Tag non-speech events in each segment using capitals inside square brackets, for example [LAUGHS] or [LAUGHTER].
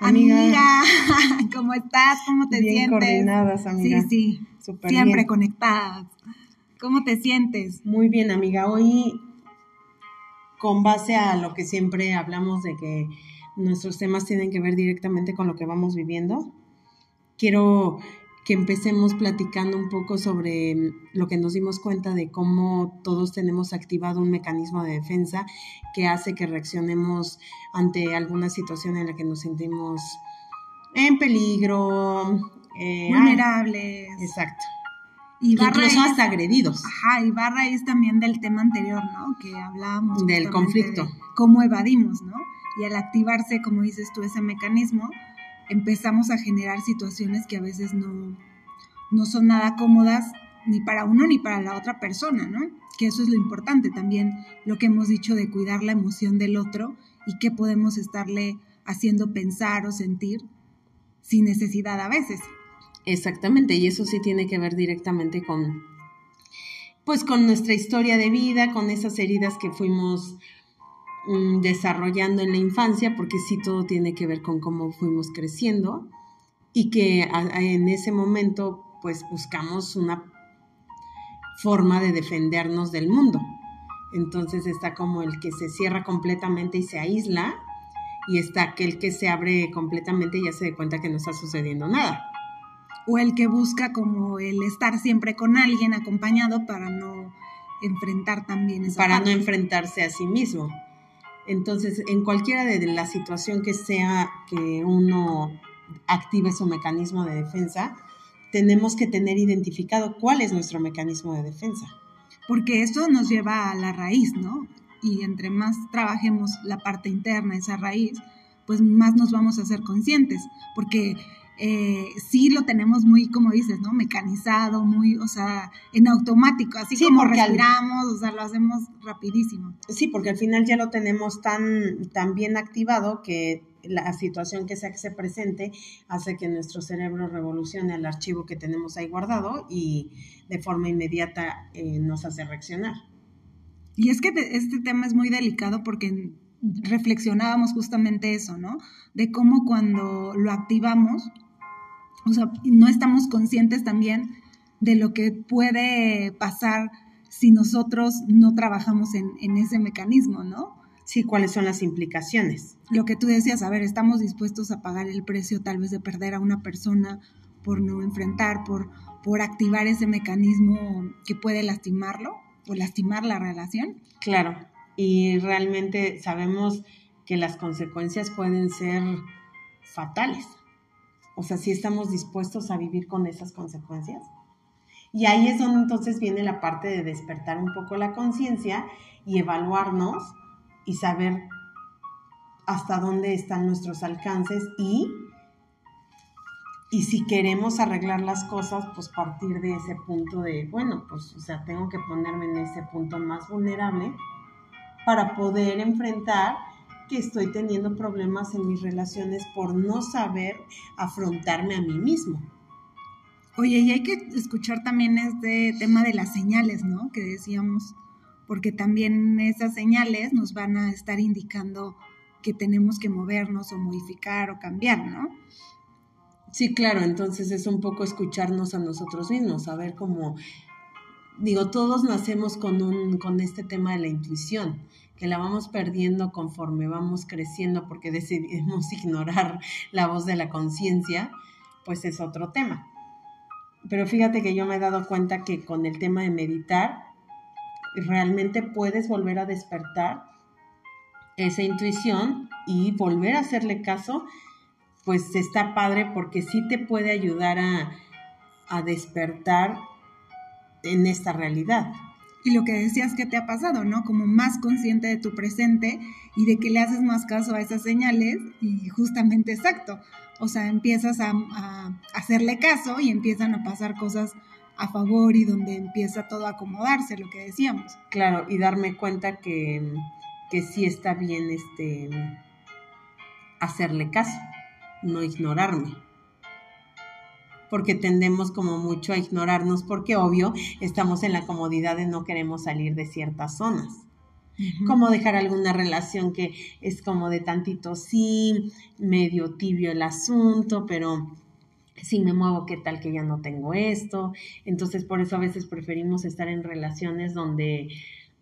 Amiga, [LAUGHS] ¿cómo estás? ¿Cómo te bien sientes? coordinadas, amiga. Sí, sí, Súper siempre bien. conectadas. ¿Cómo te sientes? Muy bien, amiga. Hoy, con base a lo que siempre hablamos de que nuestros temas tienen que ver directamente con lo que vamos viviendo, quiero que empecemos platicando un poco sobre lo que nos dimos cuenta de cómo todos tenemos activado un mecanismo de defensa que hace que reaccionemos ante alguna situación en la que nos sentimos en peligro, eh, Vulnerables. exacto. Y va Incluso raíz- hasta agredidos. Ajá, y va a raíz también del tema anterior, ¿no? Que hablábamos. Del conflicto. de cómo evadimos, ¿no? Y al activarse, como dices tú, ese mecanismo, empezamos a generar situaciones que a veces no, no son nada cómodas ni para uno ni para la otra persona, ¿no? Que eso es lo importante también, lo que hemos dicho de cuidar la emoción del otro y qué podemos estarle haciendo pensar o sentir sin necesidad a veces. Exactamente, y eso sí tiene que ver directamente con, pues, con nuestra historia de vida, con esas heridas que fuimos desarrollando en la infancia, porque sí todo tiene que ver con cómo fuimos creciendo y que en ese momento, pues, buscamos una forma de defendernos del mundo. Entonces está como el que se cierra completamente y se aísla, y está aquel que se abre completamente y ya se da cuenta que no está sucediendo nada. o el que busca como el estar siempre con alguien acompañado para no enfrentar también esa para no parte. enfrentarse a sí mismo. Entonces, en cualquiera de la situación que sea que uno active su mecanismo de defensa, tenemos que tener identificado cuál es nuestro mecanismo de defensa. porque eso nos lleva a la raíz, ¿no? Y entre más trabajemos la parte interna, esa raíz, pues más nos vamos a ser conscientes, porque eh, sí lo tenemos muy, como dices, ¿no? Mecanizado, muy, o sea, en automático, así Sí, como porque al- respiramos, o sea, lo hacemos rapidísimo. Sí, porque al final ya lo tenemos tan, tan bien activado que la situación que sea que se presente hace que nuestro cerebro revolucione el archivo que tenemos ahí guardado y de forma inmediata eh, nos hace reaccionar. Y es que te- este tema es muy delicado porque reflexionábamos justamente eso, ¿no? De cómo cuando lo activamos, o sea, no estamos conscientes también de lo que puede pasar si nosotros no trabajamos en, en ese mecanismo, ¿no? Sí, ¿cuáles son las implicaciones? Lo que tú decías, a ver, estamos dispuestos a pagar el precio tal vez de perder a una persona por no enfrentar, por, por activar ese mecanismo que puede lastimarlo o lastimar la relación. Claro, y realmente sabemos que las consecuencias pueden ser fatales. O sea, si estamos dispuestos a vivir con esas consecuencias. Y ahí es donde entonces viene la parte de despertar un poco la conciencia y evaluarnos y saber hasta dónde están nuestros alcances y, y si queremos arreglar las cosas, pues partir de ese punto de, bueno, pues, o sea, tengo que ponerme en ese punto más vulnerable para poder enfrentar que estoy teniendo problemas en mis relaciones por no saber afrontarme a mí mismo. Oye, y hay que escuchar también este tema de las señales, ¿no? Que decíamos, porque también esas señales nos van a estar indicando que tenemos que movernos o modificar o cambiar, ¿no? Sí, claro, entonces es un poco escucharnos a nosotros mismos, saber cómo, digo, todos nacemos con, un, con este tema de la intuición, que la vamos perdiendo conforme vamos creciendo porque [LAUGHS] decidimos ignorar la voz de la conciencia, pues es otro tema. Pero fíjate que yo me he dado cuenta que con el tema de meditar, realmente puedes volver a despertar esa intuición y volver a hacerle caso pues está padre porque sí te puede ayudar a, a, despertar en esta realidad. Y lo que decías que te ha pasado, ¿no? Como más consciente de tu presente y de que le haces más caso a esas señales y justamente exacto. O sea, empiezas a, hacerle caso y empiezan a pasar cosas a favor y donde empieza todo a acomodarse, lo que decíamos. Claro, y darme cuenta que, que sí está bien este hacerle caso no ignorarme. Porque tendemos como mucho a ignorarnos porque obvio estamos en la comodidad de no queremos salir de ciertas zonas. Cómo dejar alguna relación que es como de tantito sí, medio tibio el asunto, pero si me muevo, ¿qué tal que ya no tengo esto? Entonces, por eso a veces preferimos estar en relaciones donde,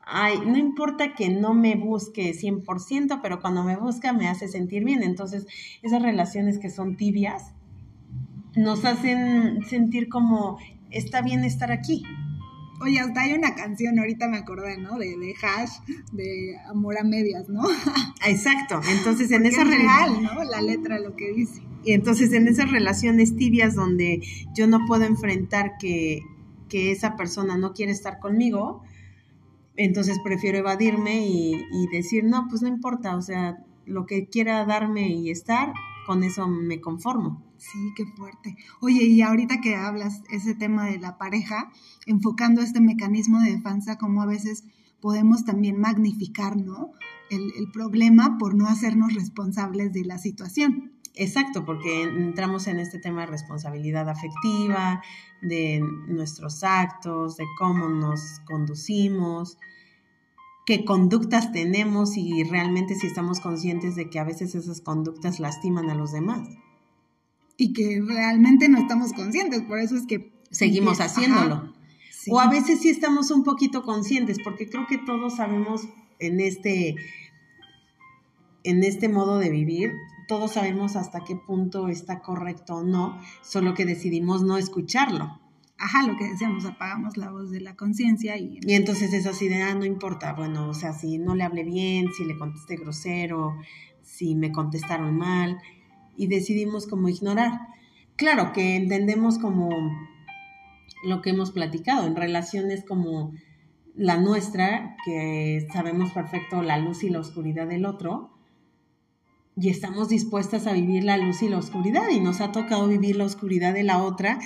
ay, no importa que no me busque 100%, pero cuando me busca me hace sentir bien. Entonces, esas relaciones que son tibias nos hacen sentir como, está bien estar aquí. Oye, hasta hay una canción, ahorita me acordé, ¿no? De, de Hash, de Amor a Medias, ¿no? [LAUGHS] Exacto. Entonces, en esa real, ¿no? La letra, lo que dice. Y entonces, en esas relaciones tibias donde yo no puedo enfrentar que, que esa persona no quiere estar conmigo, entonces prefiero evadirme y, y decir, no, pues no importa, o sea, lo que quiera darme y estar, con eso me conformo. Sí, qué fuerte. Oye, y ahorita que hablas ese tema de la pareja, enfocando este mecanismo de defensa, como a veces podemos también magnificar, ¿no? El, el problema por no hacernos responsables de la situación. Exacto, porque entramos en este tema de responsabilidad afectiva, de nuestros actos, de cómo nos conducimos, qué conductas tenemos y realmente si estamos conscientes de que a veces esas conductas lastiman a los demás y que realmente no estamos conscientes, por eso es que... Seguimos haciéndolo. O a veces sí estamos un poquito conscientes, porque creo que todos sabemos en este, en este modo de vivir, todos sabemos hasta qué punto está correcto o no, solo que decidimos no escucharlo. Ajá, lo que decíamos, apagamos la voz de la conciencia y... Y entonces es así de, ah, no importa, bueno, o sea, si no le hablé bien, si le contesté grosero, si me contestaron mal, y decidimos como ignorar. Claro que entendemos como lo que hemos platicado en relaciones como la nuestra, que sabemos perfecto la luz y la oscuridad del otro, y estamos dispuestas a vivir la luz y la oscuridad, y nos ha tocado vivir la oscuridad de la otra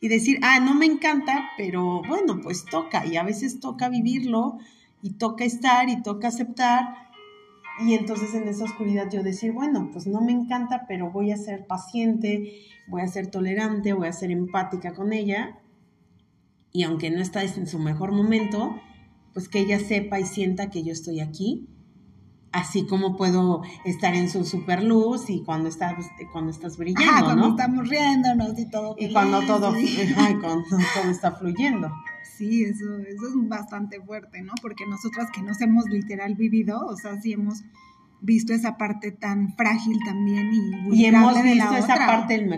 y decir, ah, no me encanta, pero bueno, pues toca, y a veces toca vivirlo, y toca estar, y toca aceptar, y entonces en esa oscuridad yo decir, bueno, pues no me encanta, pero voy a ser paciente, voy a ser tolerante, voy a ser empática con ella. Y aunque no está en su mejor momento, pues que ella sepa y sienta que yo estoy aquí. Así como puedo estar en su super luz y cuando estás, cuando estás brillando, cuando estamos riéndonos y todo. Y cuando todo, cuando todo está fluyendo. Sí, eso, eso es bastante fuerte, ¿no? Porque nosotras que nos hemos literal vivido, o sea, sí hemos visto esa parte tan frágil también y Y hemos visto esa parte del,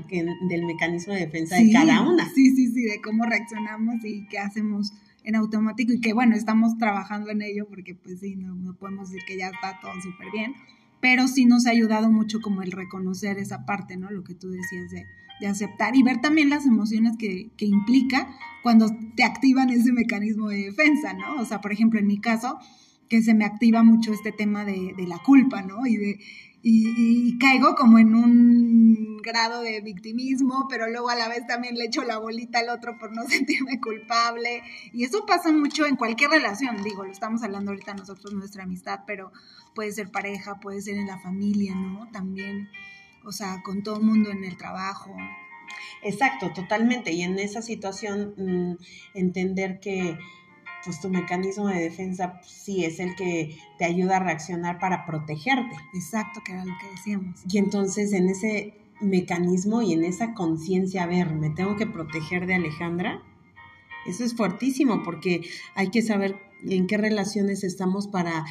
del, mecanismo de defensa de cada una. Sí, sí, sí, de cómo reaccionamos y qué hacemos en automático y que bueno, estamos trabajando en ello porque pues sí, no, no podemos decir que ya está todo súper bien, pero sí nos ha ayudado mucho como el reconocer esa parte, ¿no? Lo que tú decías de de aceptar y ver también las emociones que, que, implica cuando te activan ese mecanismo de defensa, ¿no? O sea, por ejemplo, en mi caso, que se me activa mucho este tema de, de la culpa, ¿no? Y de y, caigo como en un grado de victimismo, pero luego a la vez también le echo la bolita al otro por no [LAUGHS] sentirme culpable. Y eso pasa mucho en cualquier relación, digo, lo estamos hablando ahorita nosotros, nuestra amistad, pero puede ser pareja, puede ser en la familia, ¿no? También o sea, con todo el mundo en el trabajo. Exacto, totalmente. Y en esa situación, mm, entender que pues tu mecanismo de defensa pues, sí es el que te ayuda a reaccionar para protegerte. Exacto, que era lo que decíamos. Y entonces en ese mecanismo y en esa conciencia, a ver, me tengo que proteger de Alejandra, eso es fuertísimo porque hay que saber en qué relaciones estamos para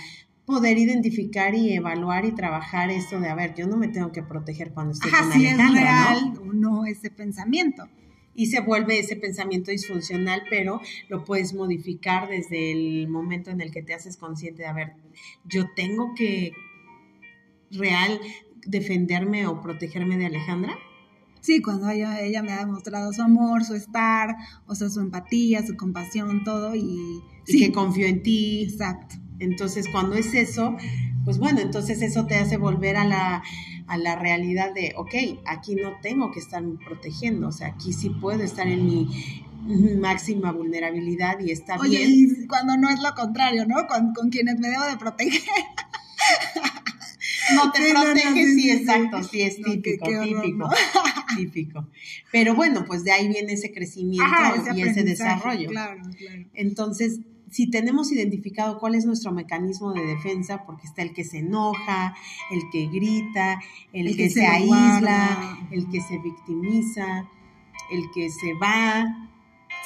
poder identificar y evaluar y trabajar esto de, a ver, yo no me tengo que proteger cuando estoy con si es real ¿no? o no ese pensamiento. Y se vuelve ese pensamiento disfuncional, pero lo puedes modificar desde el momento en el que te haces consciente de, a ver, yo tengo que real defenderme o protegerme de Alejandra. Sí, cuando ella, ella me ha demostrado su amor, su estar, o sea, su empatía, su compasión, todo, y, y que confío en ti. Exacto. Entonces, cuando es eso, pues bueno, entonces eso te hace volver a la, a la realidad de, ok, aquí no tengo que estar protegiendo, o sea, aquí sí puedo estar en mi máxima vulnerabilidad y está Oye, bien. Y cuando no es lo contrario, ¿no? Con, con quienes me debo de proteger. No te protege, sí, exacto, sí, es típico, típico, [LAUGHS] típico. Pero bueno, pues de ahí viene ese crecimiento y ese desarrollo. Claro, claro. Entonces, si tenemos identificado cuál es nuestro mecanismo de defensa, porque está el que se enoja, el que grita, el, que, se, aísla, el que se victimiza, el que se va,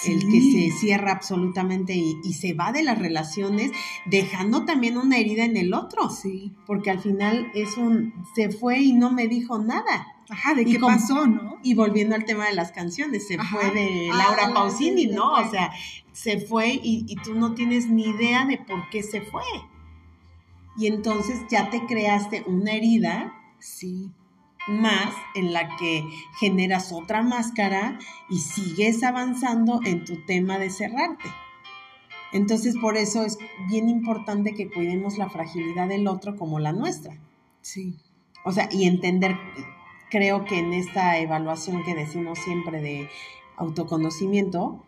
el que se cierra absolutamente y, se va de las relaciones, dejando también una herida en el otro. Sí. Porque al final es un, se fue y no me dijo nada. Ajá, ¿de qué pasó, no? Y volviendo al tema de las canciones, se fue de ah, Laura Pausini, ¿no? O sea, se fue y, y tú no tienes ni idea de por qué se fue. Y entonces ya te creaste una herida. Sí más en la que generas otra máscara y sigues avanzando en tu tema de cerrarte. Entonces, por eso es bien importante que cuidemos la fragilidad del otro como la nuestra. Sí. O sea, y entender, creo que en esta evaluación que decimos siempre de autoconocimiento,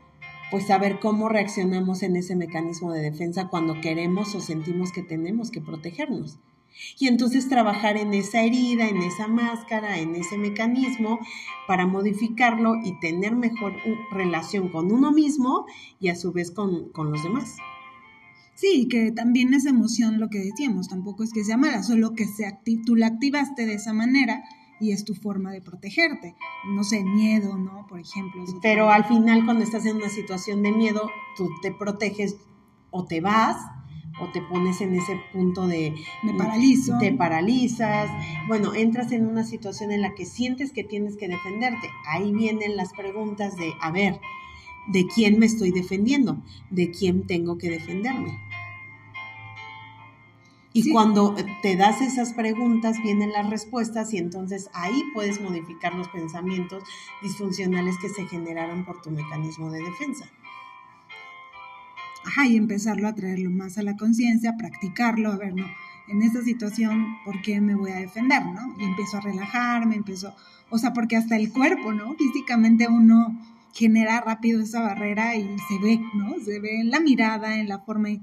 pues saber cómo reaccionamos en ese mecanismo de defensa cuando queremos o sentimos que tenemos que protegernos. Y entonces trabajar en esa herida, en esa máscara, en ese mecanismo para modificarlo y tener mejor relación con uno mismo y a su vez con, los demás. Sí, que también esa emoción, lo que decíamos, tampoco es que sea mala, solo que se tú la activaste de esa manera y es tu forma de protegerte. No sé, miedo, ¿no? Por ejemplo. Pero al final, cuando estás en una situación de miedo, tú te proteges o te vas o te pones en ese punto de me paralizo. Te paralizas. Bueno, entras en una situación en la que sientes que tienes que defenderte. Ahí vienen las preguntas de, a ver, ¿de quién me estoy defendiendo? ¿De quién tengo que defenderme? Y cuando te das esas preguntas, vienen las respuestas y entonces ahí puedes modificar los pensamientos disfuncionales que se generaron por tu mecanismo de defensa ajá, y empezarlo a traerlo más a la conciencia, practicarlo, a ver, no, en esta situación, ¿por qué me voy a defender, no? Y empiezo a relajarme, empiezo, o sea, porque hasta el cuerpo, ¿no? Físicamente uno genera rápido esa barrera y se ve, ¿no? Se ve en la mirada, en la forma, en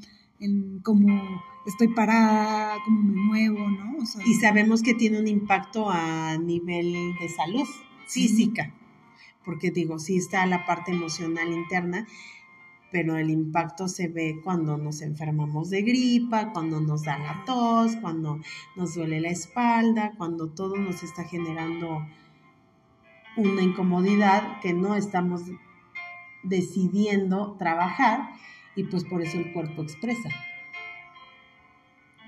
cómo estoy parada, cómo me muevo, ¿no? y sabemos que tiene un impacto a nivel de salud física, porque digo, sí está la parte emocional interna pero el impacto se ve cuando nos enfermamos de gripa, cuando nos da la tos, cuando nos duele la espalda, cuando todo nos está generando una incomodidad que no estamos decidiendo trabajar y pues por eso el cuerpo expresa.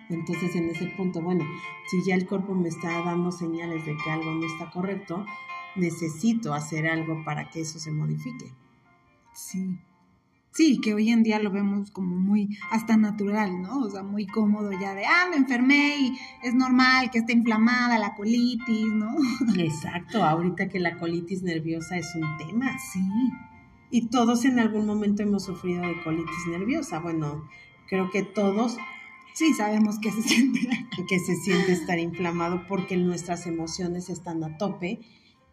Entonces en ese punto, bueno, si ya el cuerpo me está dando señales de que algo no está correcto, necesito hacer algo para que eso se modifique. Sí. Sí, que hoy en día lo vemos como muy hasta natural, ¿no? O sea, muy cómodo ya de, ah, me enfermé y es normal que esté inflamada la colitis, ¿no? [LAUGHS] Exacto, ahorita que la colitis nerviosa es un tema. Sí. Y todos en algún momento hemos sufrido de colitis nerviosa. Bueno, creo que todos sí sabemos que se [LAUGHS] siente. Que se siente estar inflamado porque nuestras emociones están a tope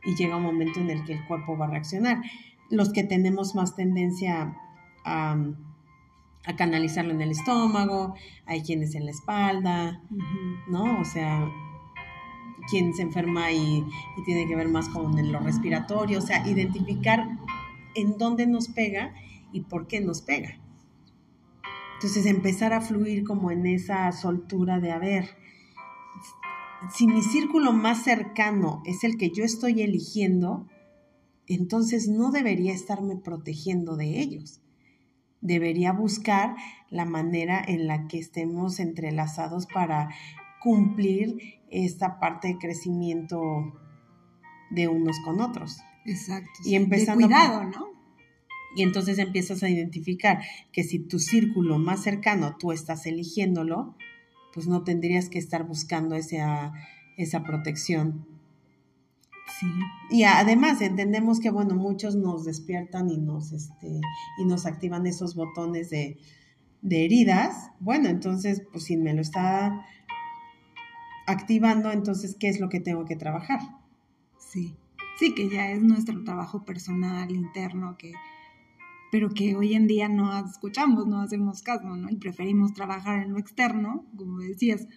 y llega un momento en el que el cuerpo va a reaccionar. Los que tenemos más tendencia a, canalizarlo en el estómago, hay quienes en la espalda, ¿no? O sea, quien se enferma y, tiene que ver más con lo respiratorio, o sea, identificar en dónde nos pega y por qué nos pega. Entonces empezar a fluir como en esa soltura de, a ver, si mi círculo más cercano es el que yo estoy eligiendo, entonces no debería estarme protegiendo de ellos debería buscar la manera en la que estemos entrelazados para cumplir esta parte de crecimiento de unos con otros. Exacto. Y empezando de cuidado, ¿no? Y entonces empiezas a identificar que si tu círculo más cercano tú estás eligiéndolo, pues no tendrías que estar buscando esa, esa protección y además entendemos que, bueno, muchos nos despiertan y nos, este, y nos activan esos botones de, de heridas. Bueno, entonces, pues si me lo está activando, entonces, ¿qué es lo que tengo que trabajar? Sí, sí, que ya es nuestro trabajo personal, interno, que, pero que hoy en día no escuchamos, no hacemos caso, ¿no? Y preferimos trabajar en lo externo, como decías,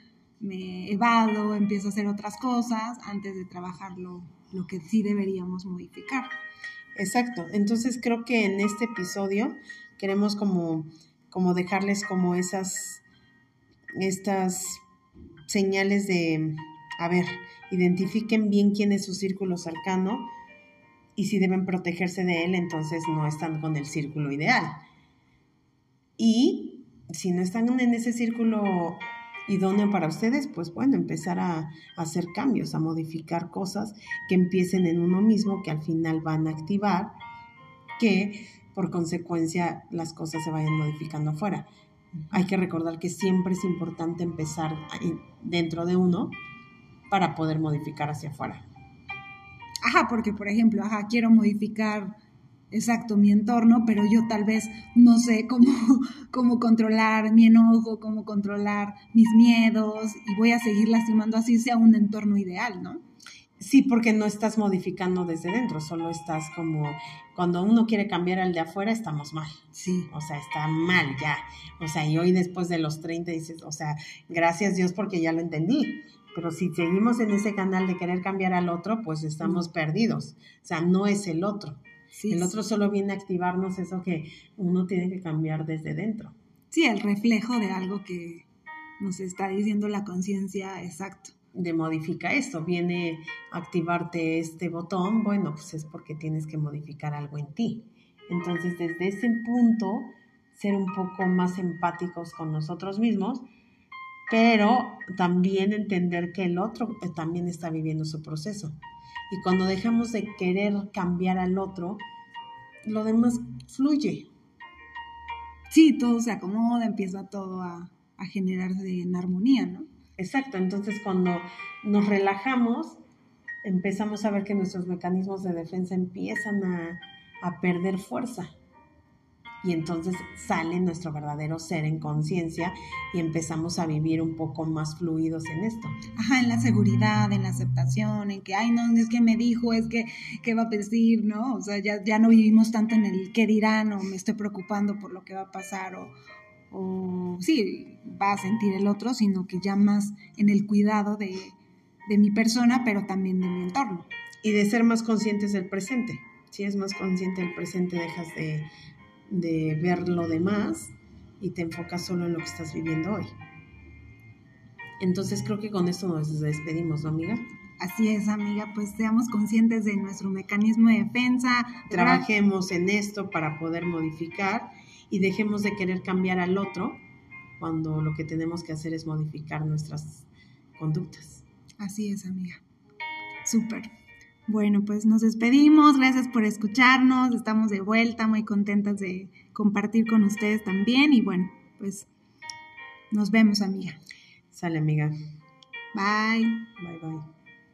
me evado, empiezo a hacer otras cosas antes de trabajarlo lo que sí deberíamos modificar. Exacto. Entonces creo que en este episodio queremos como como dejarles como esas, estas señales de, a ver, identifiquen bien quién es su círculo cercano y si deben protegerse de él, entonces no están con el círculo ideal. Y si no están en ese círculo idóneo para ustedes, pues bueno, empezar a, hacer cambios, a modificar cosas que empiecen en uno mismo, que al final van a activar, que por consecuencia las cosas se vayan modificando afuera. Hay que recordar que siempre es importante empezar dentro de uno para poder modificar hacia afuera. Ajá, porque por ejemplo, ajá, quiero modificar exacto mi entorno, pero yo tal vez no sé cómo, [LAUGHS] cómo controlar mi enojo, cómo controlar mis miedos y voy a seguir lastimando así sea un entorno ideal, ¿no? Sí, porque no estás modificando desde dentro, solo estás como, cuando uno quiere cambiar al de afuera, estamos mal. Sí. O sea, está mal ya. O sea, y hoy después de los 30 dices, o sea, gracias Dios porque ya lo entendí. Pero si seguimos en ese canal de querer cambiar al otro, pues estamos perdidos. O sea, no es el otro el otro solo viene a activarnos eso que uno tiene que cambiar desde dentro. Sí, el reflejo de algo que nos está diciendo la conciencia exacto. De modifica esto, viene a activarte este botón, bueno, pues es porque tienes que modificar algo en ti. Entonces, desde ese punto, ser un poco más empáticos con nosotros mismos, pero también entender que el otro eh, también está viviendo su proceso. Y cuando dejamos de querer cambiar al otro, lo demás fluye. Sí, todo se acomoda, empieza todo a, generarse en armonía, ¿no? Exacto, entonces cuando nos relajamos, empezamos a ver que nuestros mecanismos de defensa empiezan a, a perder fuerza y entonces sale nuestro verdadero ser en conciencia y empezamos a vivir un poco más fluidos en esto. Ajá, en la seguridad, en la aceptación, en que, ay, no, es que me dijo, es que, ¿qué va a decir? ¿No? O sea, ya, ya no vivimos tanto en el qué dirán o me estoy preocupando por lo que va a pasar o, o sí, va a sentir el otro, sino que ya más en el cuidado de, de mi persona, pero también de mi entorno. Y de ser más conscientes del presente. Si es más consciente del presente, dejas de de ver lo demás y te enfocas solo en lo que estás viviendo hoy. Entonces creo que con esto nos despedimos, ¿no, amiga? Así es, amiga, pues seamos conscientes de nuestro mecanismo de defensa. Trabajemos en esto para poder modificar y dejemos de querer cambiar al otro cuando lo que tenemos que hacer es modificar nuestras conductas. Así es, amiga. Súper. Bueno, pues nos despedimos, gracias por escucharnos, estamos de vuelta, muy contentas de compartir con ustedes también y bueno, pues nos vemos amiga. Sale amiga. Bye. Bye bye.